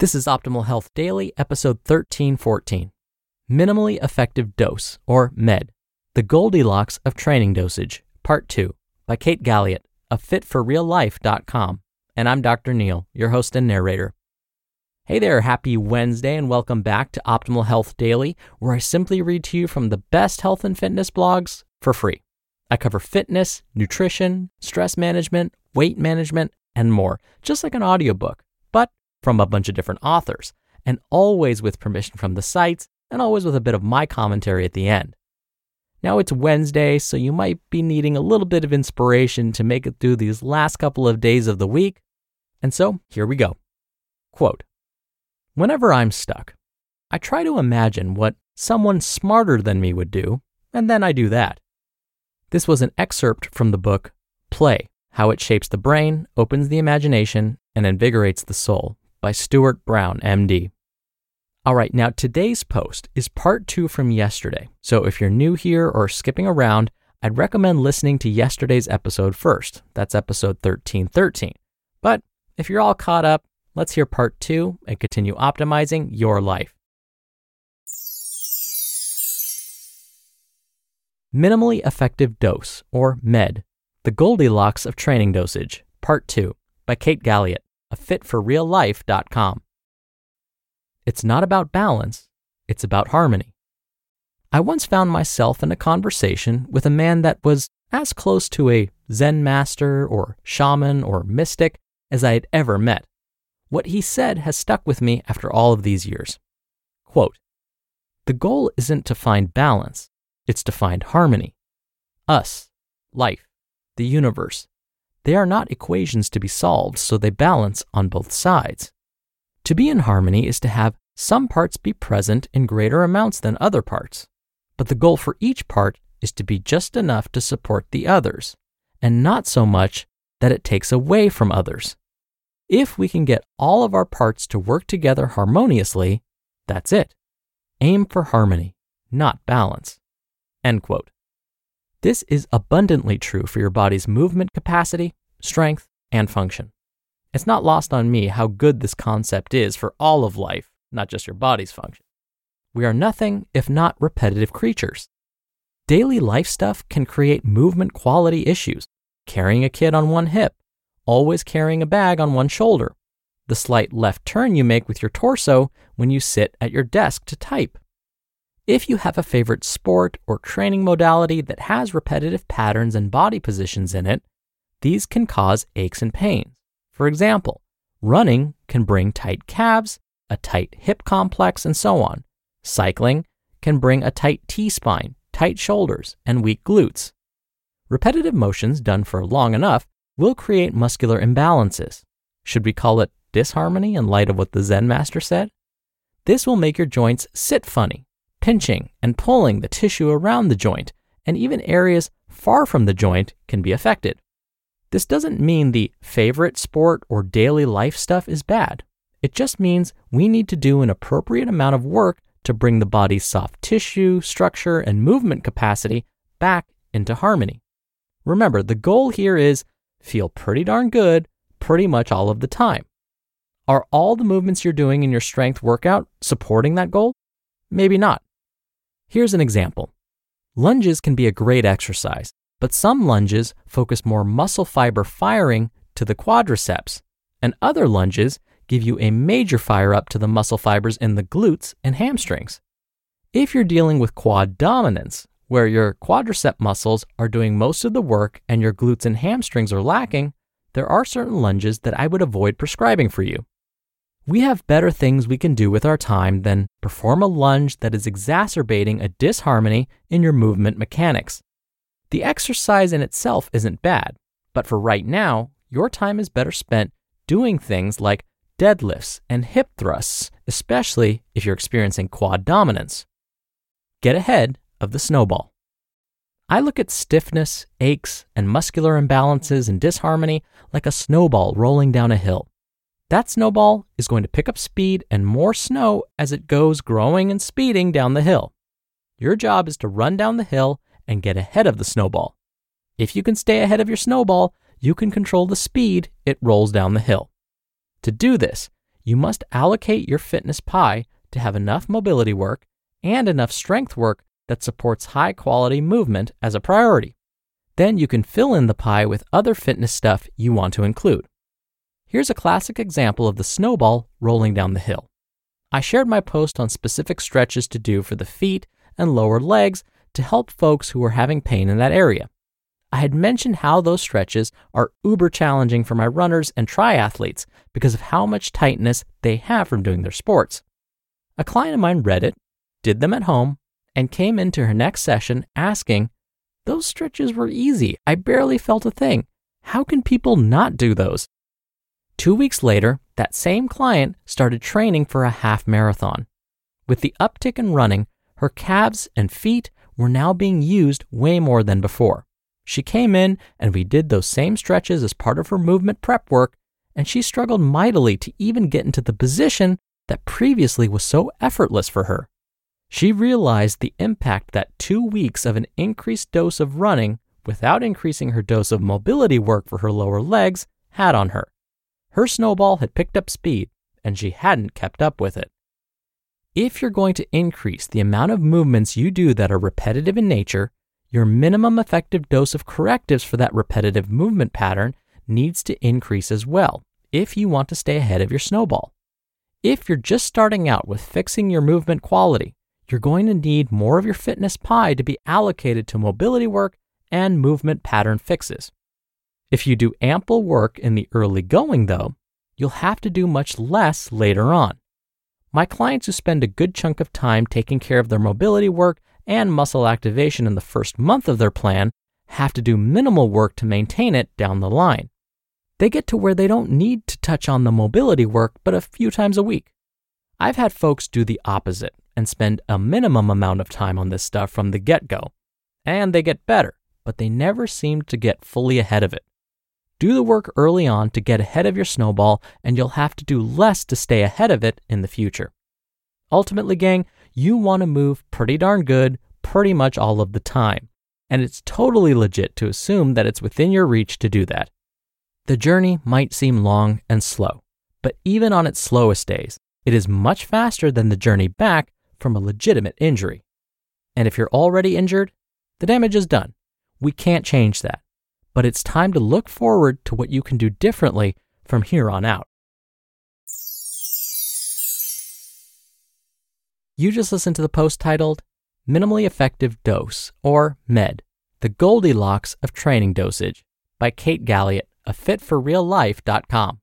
This is Optimal Health Daily, episode 1314 Minimally Effective Dose, or MED, The Goldilocks of Training Dosage, Part 2, by Kate Galliett of fitforreallife.com. And I'm Dr. Neal, your host and narrator. Hey there, happy Wednesday, and welcome back to Optimal Health Daily, where I simply read to you from the best health and fitness blogs for free. I cover fitness, nutrition, stress management, weight management, and more, just like an audiobook, from a bunch of different authors, and always with permission from the sites, and always with a bit of my commentary at the end. Now it's Wednesday, so you might be needing a little bit of inspiration to make it through these last couple of days of the week. And so here we go. Quote Whenever I'm stuck, I try to imagine what someone smarter than me would do, and then I do that. This was an excerpt from the book Play How It Shapes the Brain, Opens the Imagination, and Invigorates the Soul by Stuart Brown, MD. All right, now today's post is part two from yesterday. So if you're new here or skipping around, I'd recommend listening to yesterday's episode first. That's episode 1313. But if you're all caught up, let's hear part two and continue optimizing your life. Minimally Effective Dose, or MED, The Goldilocks of Training Dosage, Part 2, by Kate Galliett of fitforreallife.com. It's not about balance, it's about harmony. I once found myself in a conversation with a man that was as close to a Zen master or shaman or mystic as I had ever met. What he said has stuck with me after all of these years. Quote, the goal isn't to find balance, it's to find harmony. Us, life, the universe, they are not equations to be solved, so they balance on both sides. To be in harmony is to have some parts be present in greater amounts than other parts, but the goal for each part is to be just enough to support the others, and not so much that it takes away from others. If we can get all of our parts to work together harmoniously, that's it. Aim for harmony, not balance. End quote. This is abundantly true for your body's movement capacity, strength, and function. It's not lost on me how good this concept is for all of life, not just your body's function. We are nothing if not repetitive creatures. Daily life stuff can create movement quality issues, carrying a kid on one hip, always carrying a bag on one shoulder, the slight left turn you make with your torso when you sit at your desk to type. If you have a favorite sport or training modality that has repetitive patterns and body positions in it, these can cause aches and pains. For example, running can bring tight calves, a tight hip complex, and so on. Cycling can bring a tight T spine, tight shoulders, and weak glutes. Repetitive motions done for long enough will create muscular imbalances. Should we call it disharmony in light of what the Zen master said? This will make your joints sit funny, pinching and pulling the tissue around the joint, and even areas far from the joint can be affected. This doesn't mean the favorite sport or daily life stuff is bad. It just means we need to do an appropriate amount of work to bring the body's soft tissue, structure, and movement capacity back into harmony. Remember, the goal here is feel pretty darn good pretty much all of the time. Are all the movements you're doing in your strength workout supporting that goal? Maybe not. Here's an example. Lunges can be a great exercise, but some lunges focus more muscle fiber firing to the quadriceps, and other lunges give you a major fire up to the muscle fibers in the glutes and hamstrings. If you're dealing with quad dominance, where your quadricep muscles are doing most of the work and your glutes and hamstrings are lacking, there are certain lunges that I would avoid prescribing for you. We have better things we can do with our time than perform a lunge that is exacerbating a disharmony in your movement mechanics. The exercise in itself isn't bad, but for right now, your time is better spent doing things like deadlifts and hip thrusts, especially if you're experiencing quad dominance. Get ahead of the snowball. I look at stiffness, aches, and muscular imbalances and disharmony like a snowball rolling down a hill. That snowball is going to pick up speed and more snow as it goes growing and speeding down the hill. Your job is to run down the hill and get ahead of the snowball. If you can stay ahead of your snowball, you can control the speed it rolls down the hill. To do this, you must allocate your fitness pie to have enough mobility work and enough strength work that supports high quality movement as a priority. Then you can fill in the pie with other fitness stuff you want to include. Here's a classic example of the snowball rolling down the hill. I shared my post on specific stretches to do for the feet and lower legs to help folks who are having pain in that area. I had mentioned how those stretches are uber challenging for my runners and triathletes because of how much tightness they have from doing their sports. A client of mine read it, did them at home, and came into her next session asking, Those stretches were easy. I barely felt a thing. How can people not do those? Two weeks later, that same client started training for a half marathon. With the uptick in running, her calves and feet were now being used way more than before. She came in and we did those same stretches as part of her movement prep work, and she struggled mightily to even get into the position that previously was so effortless for her. She realized the impact that two weeks of an increased dose of running without increasing her dose of mobility work for her lower legs had on her. Her snowball had picked up speed, and she hadn't kept up with it. If you're going to increase the amount of movements you do that are repetitive in nature, your minimum effective dose of correctives for that repetitive movement pattern needs to increase as well if you want to stay ahead of your snowball. If you're just starting out with fixing your movement quality, you're going to need more of your fitness pie to be allocated to mobility work and movement pattern fixes. If you do ample work in the early going, though, you'll have to do much less later on. My clients who spend a good chunk of time taking care of their mobility work and muscle activation in the first month of their plan have to do minimal work to maintain it down the line. They get to where they don't need to touch on the mobility work but a few times a week. I've had folks do the opposite and spend a minimum amount of time on this stuff from the get go. And they get better, but they never seem to get fully ahead of it. Do the work early on to get ahead of your snowball, and you'll have to do less to stay ahead of it in the future. Ultimately, gang, you want to move pretty darn good pretty much all of the time, and it's totally legit to assume that it's within your reach to do that. The journey might seem long and slow, but even on its slowest days, it is much faster than the journey back from a legitimate injury. And if you're already injured, the damage is done. We can't change that. But it's time to look forward to what you can do differently from here on out. You just listened to the post titled Minimally Effective Dose, or MED, The Goldilocks of Training Dosage by Kate Galliett of fitforreallife.com.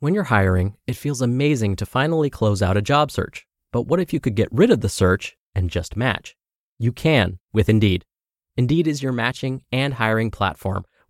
When you're hiring, it feels amazing to finally close out a job search. But what if you could get rid of the search and just match? You can with Indeed. Indeed is your matching and hiring platform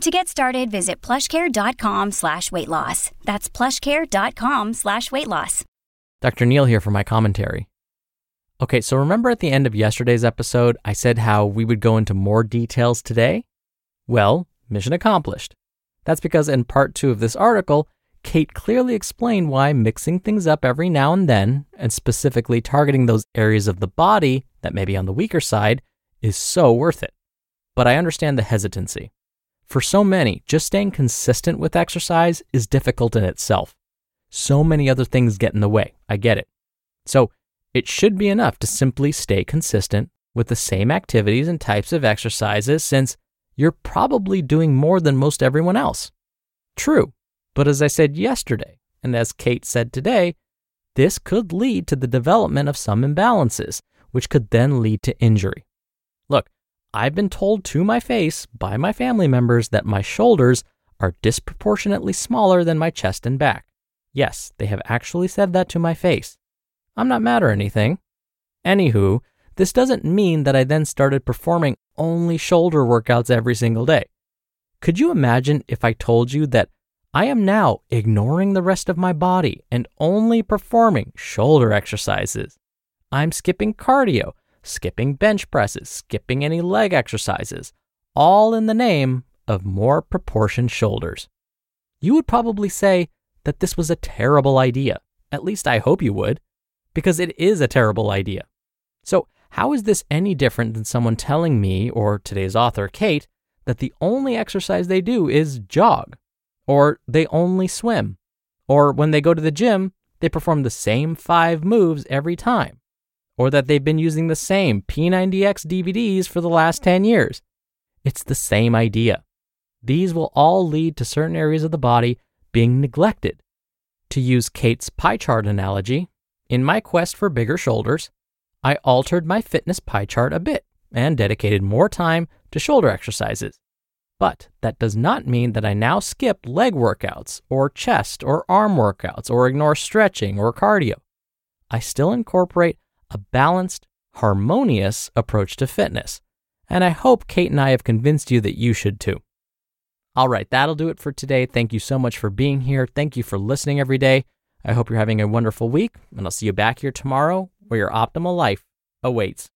To get started, visit plushcare.com slash weight loss. That's plushcare.com slash weight loss. Dr. Neal here for my commentary. Okay, so remember at the end of yesterday's episode, I said how we would go into more details today? Well, mission accomplished. That's because in part two of this article, Kate clearly explained why mixing things up every now and then, and specifically targeting those areas of the body that may be on the weaker side, is so worth it. But I understand the hesitancy. For so many, just staying consistent with exercise is difficult in itself. So many other things get in the way. I get it. So, it should be enough to simply stay consistent with the same activities and types of exercises since you're probably doing more than most everyone else. True, but as I said yesterday, and as Kate said today, this could lead to the development of some imbalances, which could then lead to injury. Look, I've been told to my face by my family members that my shoulders are disproportionately smaller than my chest and back. Yes, they have actually said that to my face. I'm not mad or anything. Anywho, this doesn't mean that I then started performing only shoulder workouts every single day. Could you imagine if I told you that I am now ignoring the rest of my body and only performing shoulder exercises? I'm skipping cardio, skipping bench presses, skipping any leg exercises, all in the name of more proportioned shoulders. You would probably say that this was a terrible idea. At least I hope you would, because it is a terrible idea. So, how is this any different than someone telling me, or today's author, Kate, that the only exercise they do is jog, or they only swim, or when they go to the gym, they perform the same five moves every time? Or that they've been using the same P90X DVDs for the last 10 years. It's the same idea. These will all lead to certain areas of the body being neglected. To use Kate's pie chart analogy, in my quest for bigger shoulders, I altered my fitness pie chart a bit and dedicated more time to shoulder exercises. But that does not mean that I now skip leg workouts or chest or arm workouts or ignore stretching or cardio. I still incorporate a balanced, harmonious approach to fitness. And I hope Kate and I have convinced you that you should too. All right, that'll do it for today. Thank you so much for being here. Thank you for listening every day. I hope you're having a wonderful week, and I'll see you back here tomorrow where your optimal life awaits.